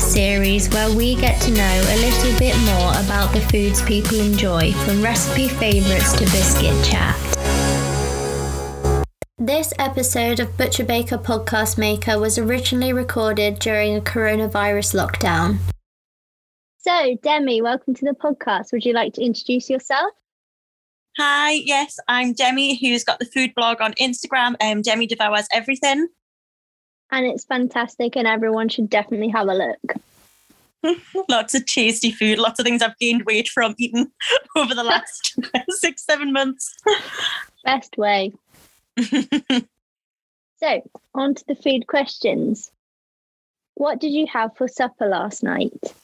podcast series where we get to know a little bit more about the foods people enjoy, from recipe favourites to biscuit chat. This episode of Butcher Baker Podcast Maker was originally recorded during a coronavirus lockdown. So, Demi, welcome to the podcast. Would you like to introduce yourself? Hi, yes, I'm Demi, who's got the food blog on Instagram. Um, Demi devours everything, and it's fantastic, and everyone should definitely have a look. lots of tasty food, lots of things I've gained weight from eating over the last six, seven months. Best way. so, on to the food questions. What did you have for supper last night?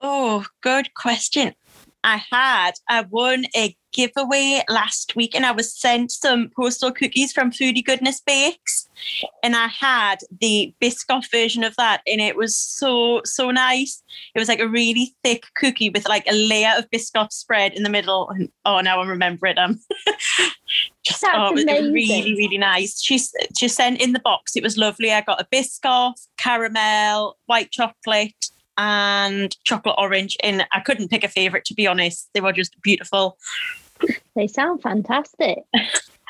Oh, good question. I had. I won a giveaway last week and I was sent some postal cookies from Foodie Goodness Bakes. And I had the Biscoff version of that and it was so, so nice. It was like a really thick cookie with like a layer of Biscoff spread in the middle. And oh, now I remember it. Um, just, That's oh, it was amazing. really, really nice. She, she sent in the box. It was lovely. I got a Biscoff, caramel, white chocolate, and chocolate orange. And I couldn't pick a favorite, to be honest. They were just beautiful. They sound fantastic.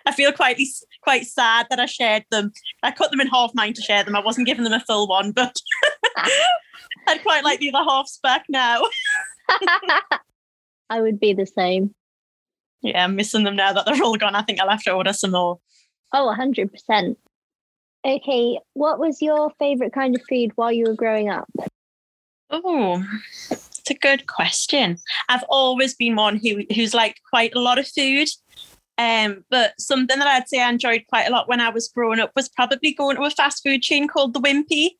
I feel quite quite sad that I shared them. I cut them in half mine to share them. I wasn't giving them a full one, but I'd quite like the other halves back now. I would be the same. Yeah, I'm missing them now that they're all gone. I think I'll have to order some more. Oh, 100%. Okay, what was your favourite kind of food while you were growing up? Oh, a good question. I've always been one who who's like quite a lot of food. Um, but something that I'd say I enjoyed quite a lot when I was growing up was probably going to a fast food chain called the Wimpy.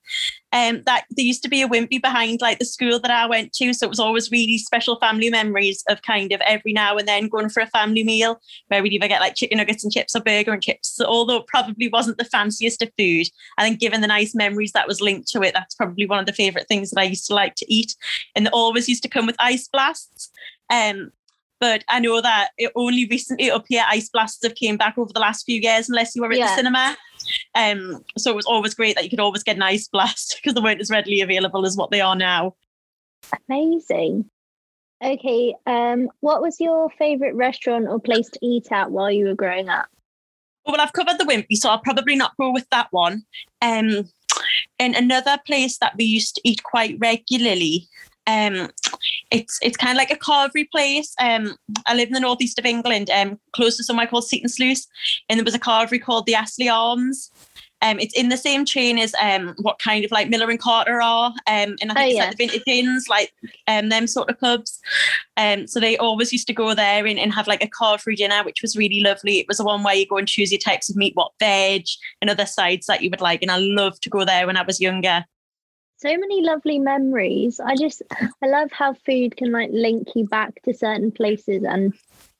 Um, that there used to be a Wimpy behind like the school that I went to, so it was always really special family memories of kind of every now and then going for a family meal where we'd either get like chicken nuggets and chips or burger and chips. So although it probably wasn't the fanciest of food, I think given the nice memories that was linked to it, that's probably one of the favorite things that I used to like to eat. And it always used to come with ice blasts. Um, but I know that it only recently up here ice blasts have came back over the last few years, unless you were at Yeah. the cinema. Um, so it was always great that you could always get an ice blast because they weren't as readily available as what they are now. Amazing. Okay, um, what was your favourite restaurant or place to eat at while you were growing up? Well, I've covered the Wimpy, so I'll probably not go with that one. Um, and another place that we used to eat quite regularly. Um, it's it's kind of like a carvery place. Um, I live in the northeast of England, um, close to somewhere called Seaton Sluice, and there was a carvery called the Astley Arms. Um, it's in the same chain as um, what kind of like Miller and Carter are, um, and I think Oh, it's yeah. like the vintage inns, like um, them sort of pubs. Um, so they always used to go there and, and have like a carvery dinner, which was really lovely. It was the one where you go and choose your types of meat, what veg, and other sides that you would like. And I loved to go there when I was younger. So many lovely memories. I just, I love how food can like link you back to certain places and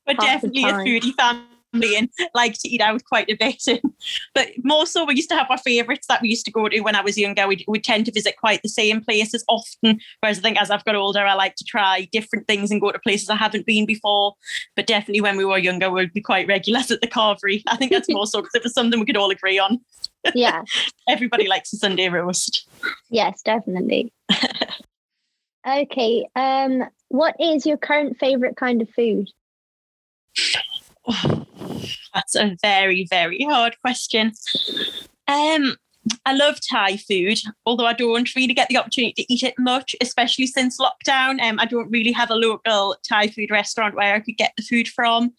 the definitely a foodie family and like to eat out quite a bit. but more so, we used to have our favourites that we used to go to when I was younger. We we tend to visit quite the same places often. Whereas I think as I've got older, I like to try different things and go to places I haven't been before. But definitely when we were younger, we'd be quite regulars at the carvery. I think that's more so because it was something we could all agree on. Yeah, Everybody likes a Sunday roast. yes, definitely. Okay, um, what is your current favourite kind of food? Oh, that's a very, very hard question. Um, I love Thai food, although I don't really get the opportunity to eat it much, especially since lockdown. Um, I don't really have a local Thai food restaurant where I could get the food from.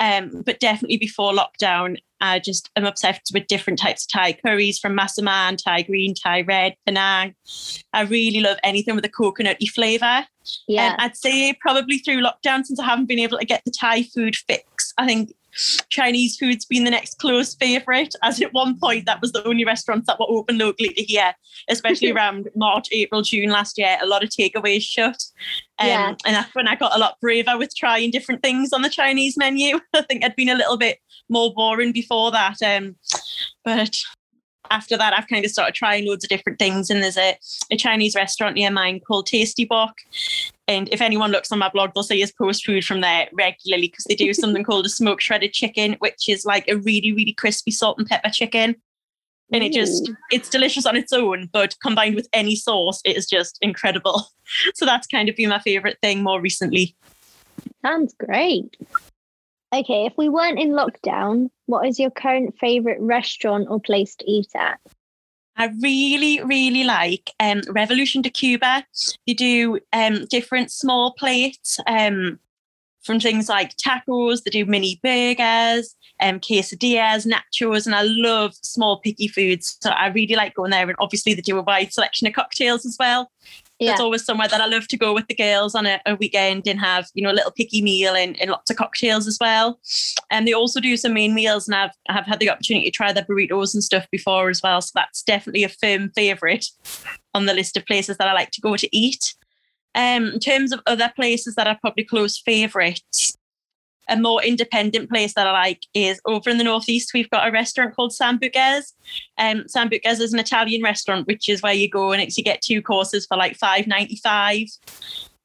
Um, but definitely before lockdown, I just am obsessed with different types of Thai curries from Massaman, Thai green, Thai red, Penang. I really love anything with a coconutty flavour. Yeah, Um, I'd say probably through lockdown, since I haven't been able to get the Thai food fix, I think Chinese food's been the next close favourite. As at one point, that was the only restaurants that were open locally to here, especially around March, April, June last year. A lot of takeaways shut. Um, Yeah. And that's when I got a lot braver with trying different things on the Chinese menu. I think I'd been a little bit more boring before that. Um, but after that, I've kind of started trying loads of different things. And there's a, a Chinese restaurant near mine called Tasty Bok. And if anyone looks on my blog, they'll see us post food from there regularly because they do something called a smoked shredded chicken, which is like a really, really crispy salt and pepper chicken. and it just, it's delicious on its own but combined with any sauce it is just incredible so that's kind of been my favorite thing more recently Sounds great. Okay, if we weren't in lockdown, what is your current favorite restaurant or place to eat at? I really, really like um, Revolution de Cuba. They do um, different small plates um, from things like tacos, they do mini burgers, um, quesadillas, nachos, and I love small picky foods. So I really like going there. And obviously, they do a wide selection of cocktails as well. Yeah. That's always somewhere that I love to go with the girls on a, a weekend and have, you know, a little picky meal and, and lots of cocktails as well. And they also do some main meals, and I've I've had the opportunity to try their burritos and stuff before as well. So that's definitely a firm favourite on the list of places that I like to go to eat. Um, in terms of other places that are probably close favourites, a more independent place that I like is over in the northeast. We've got a restaurant called Sambucas. Um, Sambucas is an Italian restaurant, which is where you go and it's, you get two courses for like five ninety five.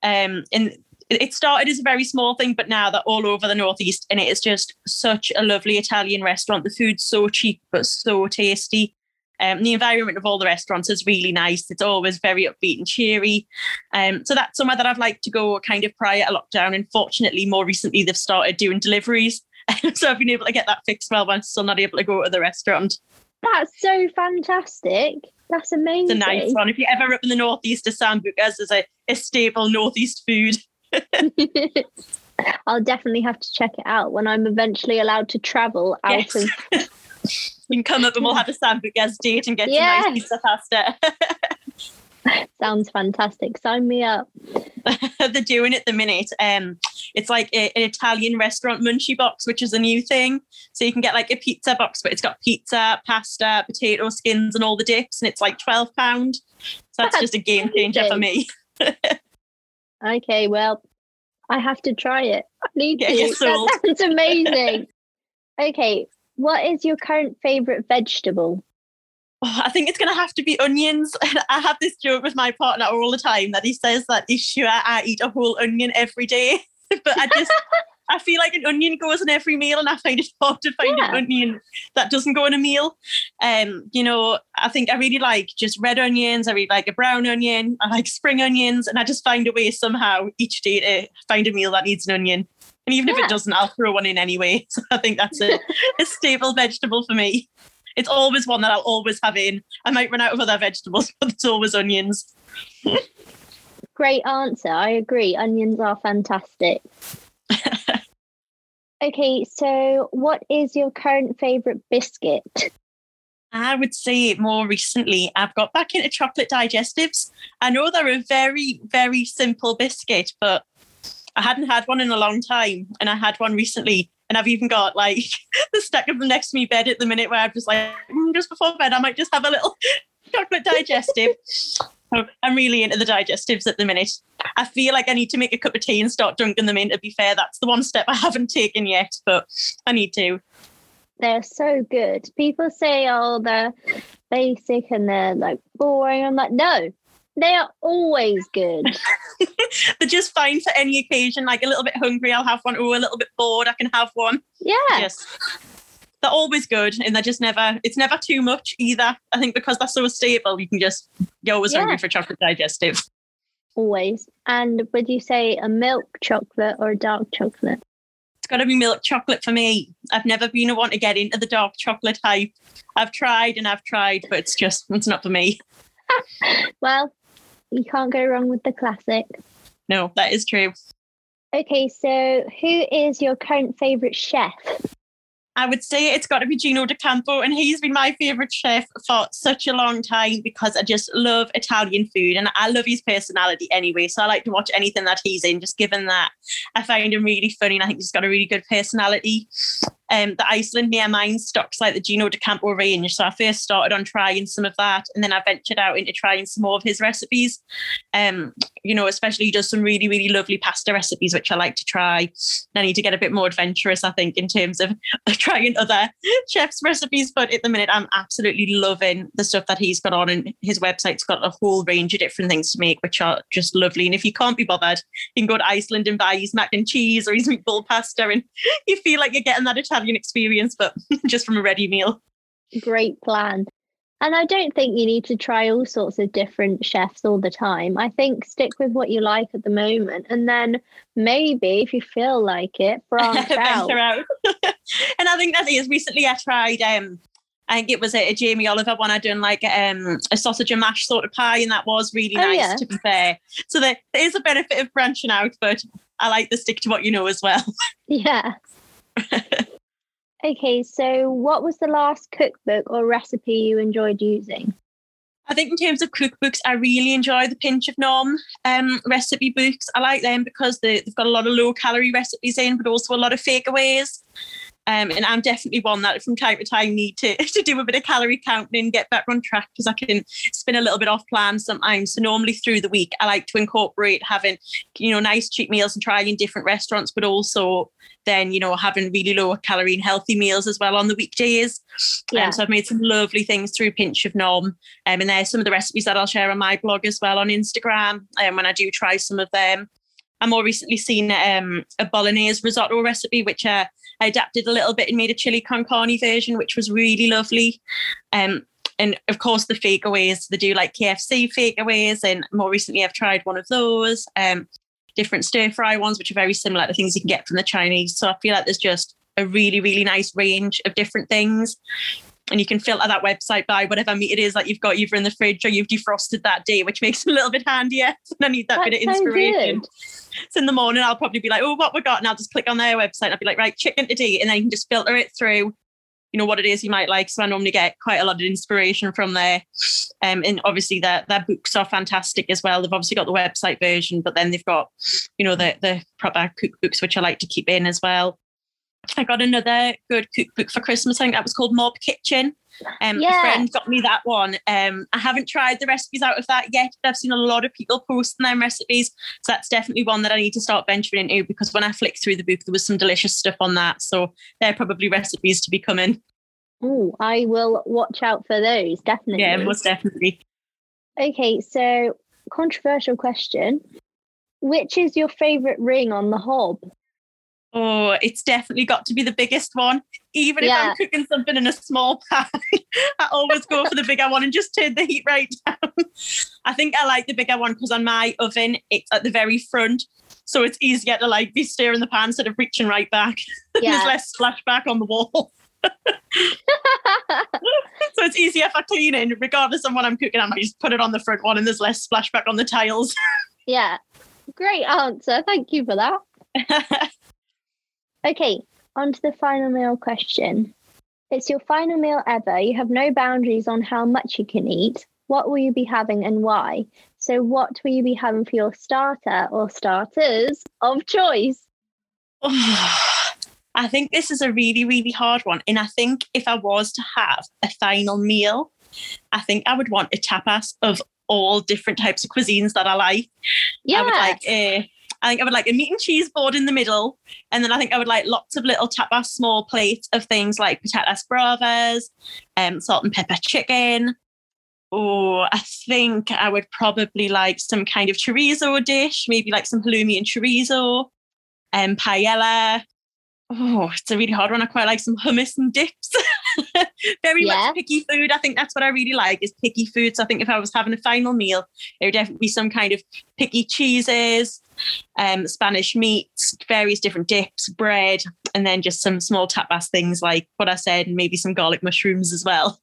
Um, and it started as a very small thing, but now they're all over the northeast, and it is just such a lovely Italian restaurant. The food's so cheap but so tasty. Um, the environment of all the restaurants is really nice. It's always very upbeat and cheery. Um, so that's somewhere that I've liked to go kind of prior to lockdown. And fortunately, more recently, they've started doing deliveries. so I've been able to get that fixed well I'm still not able to go to the restaurant. That's so fantastic. That's amazing. It's a nice one. If you're ever up in the northeast of Sambucas, there's a, a staple northeast food. I'll definitely have to check it out when I'm eventually allowed to travel out Yes. of. You can come up and we'll have a Sambucas date and get Yes. some nice pizza pasta. Sounds fantastic. Sign me up. They're doing it the minute. Um, it's like a- an Italian restaurant munchie box, which is a new thing. So you can get like a pizza box, but it's got pizza, pasta, potato skins, and all the dips, and it's like twelve pound. So that's That's just a game changer for me. Okay, well, I have to try it. I need Get to. That sounds amazing. okay, what is your current favorite vegetable? Oh, I think it's going to have to be onions. I have this joke with my partner all the time that he says that he's sure I eat a whole onion every day. but I just, I feel like an onion goes in every meal and I find it hard to find Yeah. an onion that doesn't go in a meal. Um, you know, I think I really like just red onions. I really like a brown onion. I like spring onions. And I just find a way somehow each day to find a meal that needs an onion. And even if it doesn't, I'll throw one in anyway. So I think that's a, a staple vegetable for me. It's always one that I'll always have in. I might run out of other vegetables, but it's always onions. Great answer. I agree. Onions are fantastic. okay, so what is your current favorite biscuit? I would say more recently, I've got back into chocolate digestives. I know they're a very, very simple biscuit, but I hadn't had one in a long time. And I had one recently. And I've even got like the stack of them next to me bed at the minute where I'm just like, "Mm, just before bed, I might just have a little chocolate digestive. I'm really into the digestives at the minute. I feel like I need to make a cup of tea and start dunking them in. To be fair, that's the one step I haven't taken yet, but I need to. They're so good. People say, oh, they're basic and they're like boring. I'm like, no, they are always good. They're just fine for any occasion. Like a little bit hungry, I'll have one. Oh, a little bit bored, I can have one. Yeah. Yes. They're always good and they're just never, it's never too much either. I think because they're so stable, you can just, you're always Yeah. hungry for chocolate digestive. Always. And would you say a milk chocolate or a dark chocolate? It's got to be milk chocolate for me. I've never been a one to get into the dark chocolate hype. I've tried and I've tried, but it's just, it's not for me. Well, you can't go wrong with the classic. No, that is true. Okay, so who is your current favorite chef? I would say it's got to be Gino D'Acampo, and he's been my favorite chef for such a long time because I just love Italian food and I love his personality anyway. So I like to watch anything that he's in, just given that I find him really funny and I think he's got a really good personality. Um, the Iceland near mine stocks like the Gino D'Acampo range. So I first started on trying some of that and then I ventured out into trying some more of his recipes. Um, you know, especially he does some really, really lovely pasta recipes, which I like to try. And I need to get a bit more adventurous, I think, in terms of trying other chefs' recipes. But at the minute, I'm absolutely loving the stuff that he's got on, and his website's got a whole range of different things to make, which are just lovely. And if you can't be bothered, you can go to Iceland and buy his mac and cheese or his meatball pasta, and you feel like you're getting that Italian experience, but just from a ready meal. Great plan. And I don't think you need to try all sorts of different chefs all the time. I think stick with what you like at the moment. And then maybe if you feel like it, branch out. out. and I think that is recently I tried um I think it was a, a Jamie Oliver one I done like um, a sausage and mash sort of pie, and that was really oh, nice yeah. to be fair. So there, there is a benefit of branching out, but I like to stick to what you know as well. Yeah. Okay, so what was the last cookbook or recipe you enjoyed using? I think in terms of cookbooks, I really enjoy the Pinch of Nom um, recipe books. I like them because they, have got a lot of low calorie recipes in, but also a lot of fakeaways. Um, and I'm definitely one that from time to time need to, to do a bit of calorie counting and get back on track because I can spin a little bit off plan sometimes. So normally through the week, I like to incorporate having, you know, nice cheap meals and trying different restaurants, but also then, you know, having really low calorie and healthy meals as well on the weekdays. Yeah. Um, so I've made some lovely things through Pinch of Nom. Um, and there's some of the recipes that I'll share on my blog as well on Instagram um, when I do try some of them. I more recently seen um, a bolognese risotto recipe, which uh, I adapted a little bit and made a chili con carne version, which was really lovely. Um, and of course, the fakeaways, they do like KFC fakeaways. And more recently, I've tried one of those, um, different stir fry ones, which are very similar to things you can get from the Chinese. So I feel like there's just a really, really nice range of different things. And you can filter that website by whatever meat it is that you've got either in the fridge or you've defrosted that day, which makes it a little bit handier. And I need that, that bit of inspiration. Good. So in the morning, I'll probably be like, oh, what we got? And I'll just click on their website. I'll be like, right, chicken today. And then you can just filter it through, you know, what it is you might like. So I normally get quite a lot of inspiration from there. Um, and obviously their, their books are fantastic as well. They've obviously got the website version, but then they've got, you know, the, the proper cookbooks, which I like to keep in as well. I got another good cookbook for Christmas. I think that was called Mob Kitchen. Um, yeah. A friend got me that one. Um, I haven't tried the recipes out of that yet, but I've seen a lot of people posting them recipes. So that's definitely one that I need to start venturing into because when I flicked through the book, there was some delicious stuff on that. So they're probably recipes to be coming. Oh, I will watch out for those, definitely. Yeah, most definitely. Okay, so controversial question. Which is your favourite ring on the hob? Oh, it's definitely got to be the biggest one. Even if. I'm cooking something in a small pan, I always go for the bigger one and just turn the heat right down. I think I like the bigger one because on my oven, it's at the very front. So it's easier to like be stirring the pan instead of reaching right back. Yeah. There's less splashback on the wall. so it's easier for cleaning, regardless of what I'm cooking. I might just put it on the front one and there's less splashback on the tiles. yeah. Great answer. Thank you for that. Okay, on to the final meal question. It's your final meal ever. You have no boundaries on how much you can eat. What will you be having and why? So, what will you be having for your starter or starters of choice? Oh, I think this is a really, really hard one. And I think if I was to have a final meal, I think I would want a tapas of all different types of cuisines that I like. Yeah. I would like a I think I would like a meat and cheese board in the middle. And then I think I would like lots of little tapas small plates of things like patatas bravas, um, salt and pepper chicken. Oh, I think I would probably like some kind of chorizo dish, maybe like some halloumi and chorizo, and um, paella. Oh, it's a really hard one. I quite like some hummus and dips. Very yeah. much picky food. I think that's what I really like is picky food. So I think if I was having a final meal, it would definitely be some kind of picky cheeses, um, Spanish meats, various different dips, bread, and then just some small tapas things like what I said, and maybe some garlic mushrooms as well.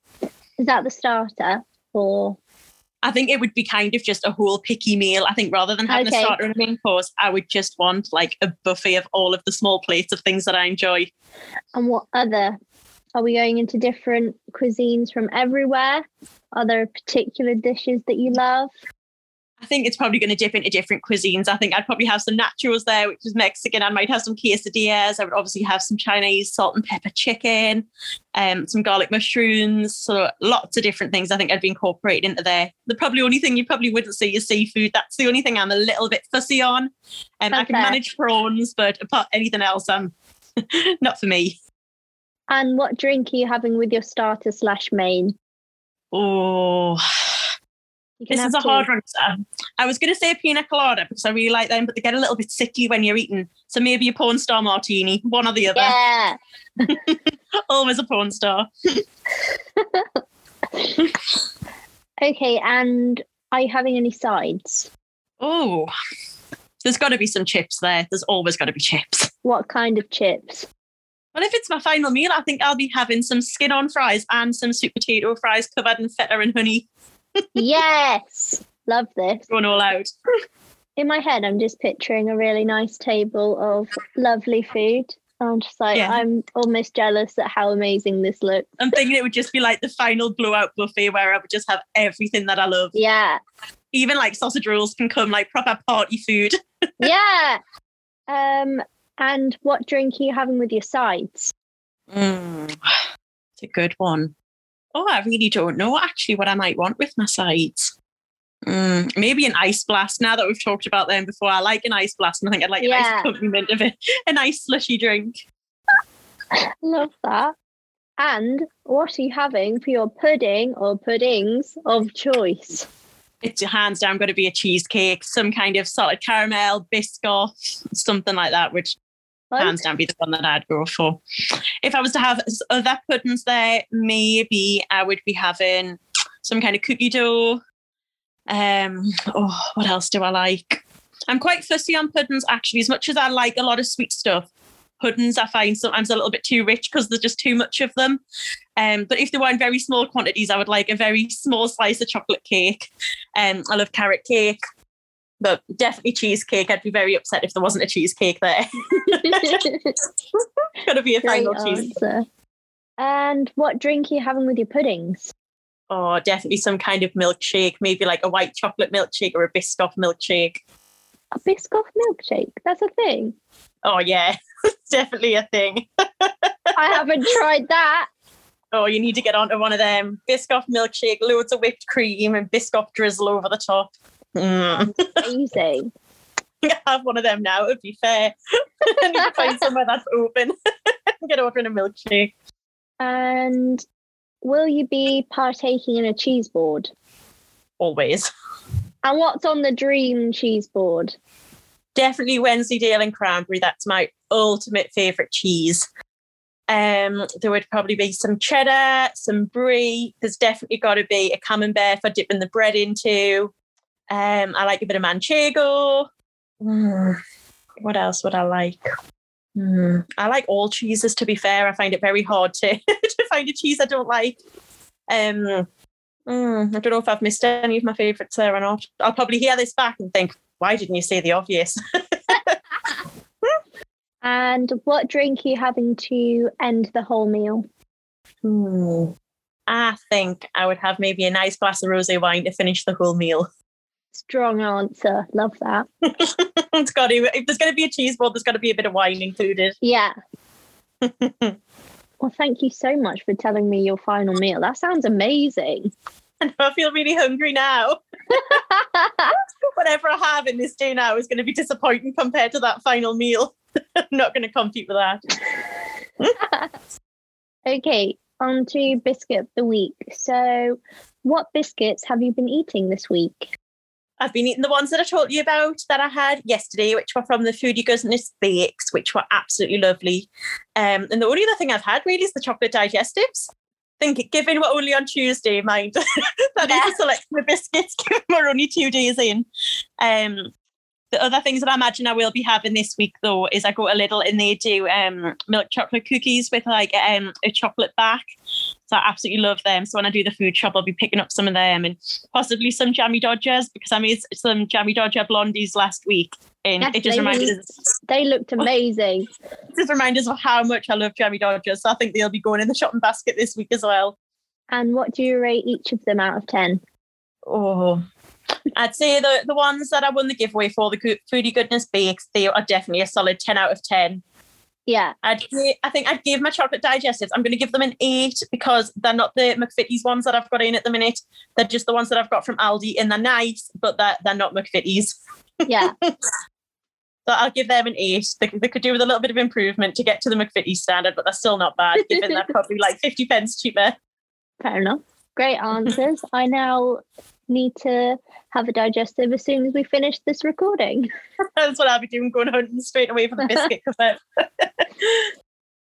Is that the starter or? I think it would be kind of just a whole picky meal. I think rather than having okay. a starter and a main course, I would just want like a buffet of all of the small plates of things that I enjoy. And what other are we going into different cuisines from everywhere? Are there particular dishes that you love? I think it's probably going to dip into different cuisines. I think I'd probably have some nachos there, which is Mexican. I might have some quesadillas. I would obviously have some Chinese salt and pepper chicken, um, some garlic mushrooms. So lots of different things I think I'd be incorporated into there. The probably only thing you probably wouldn't see is seafood. That's the only thing I'm a little bit fussy on. Um, okay. I can manage prawns, but apart anything else, I'm not for me. And what drink are you having with your starter slash main? Oh, this is a hard one. Sir. I was going to say a pina colada because I really like them, but they get a little bit sickly when you're eating. So maybe a porn star martini, one or the other. Yeah. Always a porn star. Okay, and are you having any sides? Oh, there's got to be some chips there. There's always got to be chips. What kind of chips? Well, if it's my final meal, I think I'll be having some skin on fries and some sweet potato fries covered in feta and honey. Yes, love this. Going all out. In my head, I'm just picturing a really nice table of lovely food. I'm just like, Yeah. I'm almost jealous at how amazing this looks. I'm thinking it would just be like the final blowout buffet where I would just have everything that I love. Yeah, Even like sausage rolls can come like proper party food. yeah. Um, and what drink are you having with your sides? Mm, it's a good one. Oh, I really don't know actually what I might want with my sides. Mm, maybe an ice blast. Now that we've talked about them before, I like an ice blast, and I think I'd like a Yeah. nice accompaniment of it, a nice slushy drink. Love that. And what are you having for your pudding or puddings of choice? It's hands down going to be a cheesecake, some kind of solid caramel, biscoff, something like that, which hands down be the one that I'd go for. If I was to have other puddings there, maybe I would be having some kind of cookie dough. Um, oh, what else do I like? I'm quite fussy on puddings actually, as much as I like a lot of sweet stuff. Puddings I find sometimes a little bit too rich because there's just too much of them. Um, but if they were in very small quantities, I would like a very small slice of chocolate cake. Um, I love carrot cake, but definitely cheesecake. I'd be very upset if there wasn't a cheesecake there. Gotta be a final cheese. answer. And what drink are you having with your puddings? Oh, definitely some kind of milkshake, maybe like a white chocolate milkshake or a Biscoff milkshake. A Biscoff milkshake. That's a thing. Oh yeah, it's definitely a thing. I haven't tried that. Oh, you need to get onto one of them. Biscoff milkshake, loads of whipped cream and Biscoff drizzle over the top. Mm. Amazing. I have one of them now, to be fair. I need to find somewhere that's open. get ordering a milkshake. And will you be partaking in a cheese board? Always. And what's on the dream cheese board? definitely Wensleydale and cranberry. That's my ultimate favourite cheese. Um, there would probably be some cheddar, some brie. There's definitely got to be a camembert for dipping the bread into. Um, I like a bit of manchego. Mm, What else would I like? Mm, I like all cheeses. To be fair, I find it very hard to to find a cheese I don't like. Um, mm, I don't know if I've missed any of my favourites there or not. I'll probably hear this back and think, why didn't you say the obvious? And what drink are you having to end the whole meal? Hmm. I think I would have maybe a nice glass of rosé wine to finish the whole meal. Strong answer. Love that. it's got to. If there's going to be a cheese board, there's got to be a bit of wine included. Yeah. Well, thank you so much for telling me your final meal. That sounds amazing. And I feel really hungry now. Whatever I have in this day now is going to be disappointing compared to that final meal. I'm not going to compete with that. okay, on to biscuit of the week. So, what biscuits have you been eating this week? I've been eating the ones that I told you about that I had yesterday, which were from the Foodie Goodness Bakes, which were absolutely lovely. Um, and the only other thing I've had really is the chocolate digestives. I think, given we're only on Tuesday, mind that Yeah. is a selection of biscuits, given we're only two days in. Um, the other things that I imagine I will be having this week, though, is I go a little and they do um, milk chocolate cookies with like um, a chocolate back. So I absolutely love them. So when I do the food shop, I'll be picking up some of them and possibly some jammy dodgers because I made some jammy dodger blondies last week. And Yes, it just reminded really- us, They looked amazing. it just reminded us of how much I love jammy dodgers. So I think they'll be going in the shopping basket this week as well. And what do you rate each of them out of 10? Oh, I'd say the the ones that I won the giveaway for the Foodie Goodness Bakes, they are definitely a solid ten out of ten. Yeah. I'd I think I'd give my chocolate digestives. I'm going to give them an eight because they're not the McVitie's ones that I've got in at the minute. They're just the ones that I've got from Aldi, and they're nice, but they're, they're not McVitie's. Yeah. So I'll give them an eight. They, they could do with a little bit of improvement to get to the McVitie's standard, but they're still not bad, given they're probably like 50 pence cheaper. Fair enough. Great answers. I now need to have a digestive as soon as we finish this recording. That's what I'll be doing, going hunting straight away for the biscuit cafe.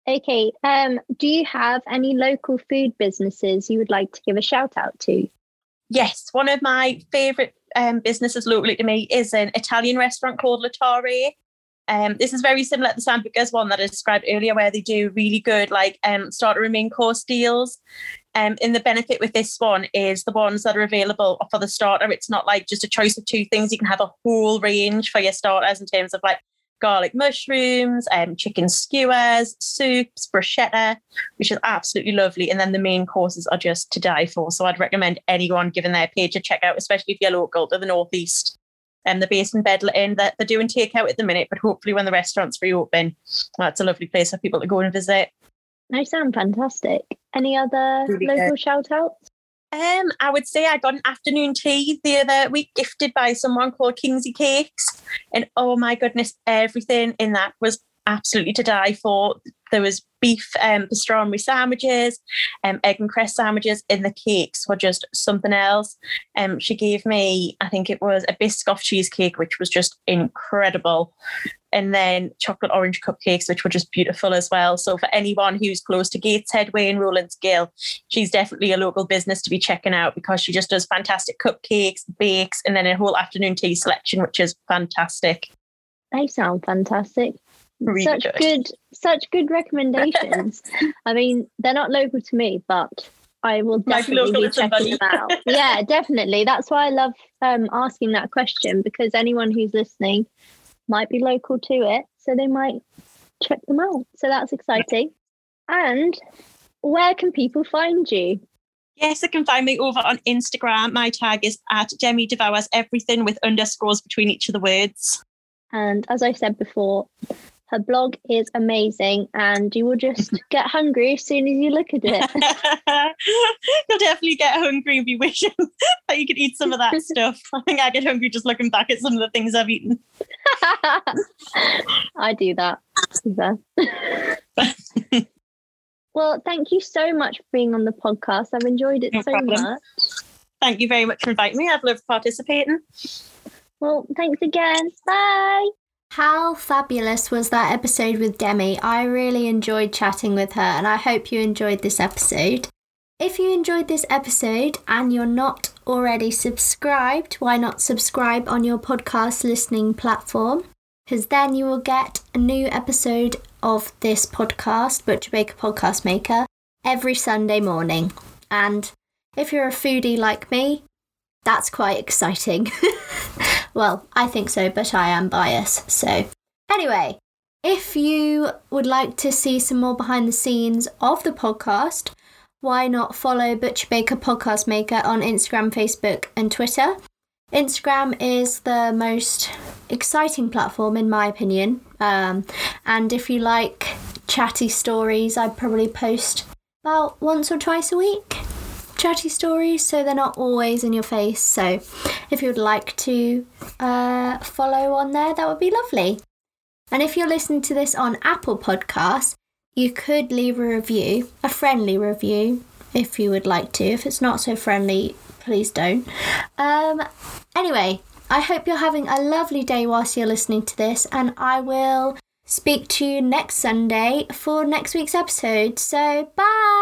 Okay. Um, do you have any local food businesses you would like to give a shout out to? yes, one of my favourite um, businesses locally to me is an Italian restaurant called Latare. Um, this is very similar to the Sambuca's one that I described earlier, where they do really good like um, starter and main course deals. Um, and the benefit with this one is the ones that are available for the starter. It's not like just a choice of two things. You can have a whole range for your starters in terms of like garlic mushrooms, um, chicken skewers, soups, bruschetta, which is absolutely lovely. And then the main courses are just to die for. So I'd recommend anyone giving their page a check out, especially if you're local to the Northeast. And um, the based in Bedlington. They're, they're doing takeout at the minute, but hopefully when the restaurants reopen, that's a lovely place for people to go and visit. They sound fantastic. Any other really local good. shout outs? Um, I would say I got an afternoon tea the other week gifted by someone called Kingsy Cakes. And oh my goodness, everything in that was absolutely to die for. There was beef um, pastrami sandwiches, um, egg and cress sandwiches, and the cakes were just something else. Um, she gave me, I think it was a Biscoff cheesecake, which was just incredible. And then chocolate orange cupcakes, which were just beautiful as well. So for anyone who's close to Gateshead Way and Rowlands Gill, she's definitely a local business to be checking out because she just does fantastic cupcakes, bakes, and then a whole afternoon tea selection, which is fantastic. They sound fantastic really such good. good such good recommendations. I mean, they're not local to me, but I will definitely be checking them out. yeah, definitely. That's why I love um, asking that question because anyone who's listening might be local to it, so they might check them out. So that's exciting. And where can people find you? Yes, they can find me over on Instagram. My tag is at Demi Devours Everything with underscores between each of the words. And as I said before, her blog is amazing, and you will just get hungry as soon as you look at it. You'll definitely get hungry and be wishing that you could eat some of that stuff. I think I get hungry just looking back at some of the things I've eaten. I do that. well, thank you so much for being on the podcast. I've enjoyed it no so problem. much. Thank you very much for inviting me. I've loved participating. Well, thanks again. Bye. How fabulous was that episode with Demi? I really enjoyed chatting with her and I hope you enjoyed this episode. If you enjoyed this episode and you're not already subscribed, why not subscribe on your podcast listening platform? Because then you will get a new episode of this podcast, Butcher Baker Podcast Maker, every Sunday morning. And if you're a foodie like me, that's quite exciting. well, I think so, but I am biased. So, anyway, if you would like to see some more behind the scenes of the podcast, why not follow Butcher Baker Podcast Maker on Instagram, Facebook, and Twitter? Instagram is the most exciting platform, in my opinion. Um, and if you like chatty stories, I probably post about once or twice a week chatty stories, so they're not always in your face. So if you would like to uh, follow on there, that would be lovely. And if you're listening to this on Apple Podcasts, you could leave a review, a friendly review, if you would like to. If it's not so friendly, please don't. Um, anyway, I hope you're having a lovely day whilst you're listening to this, and I will speak to you next Sunday for next week's episode. So, bye!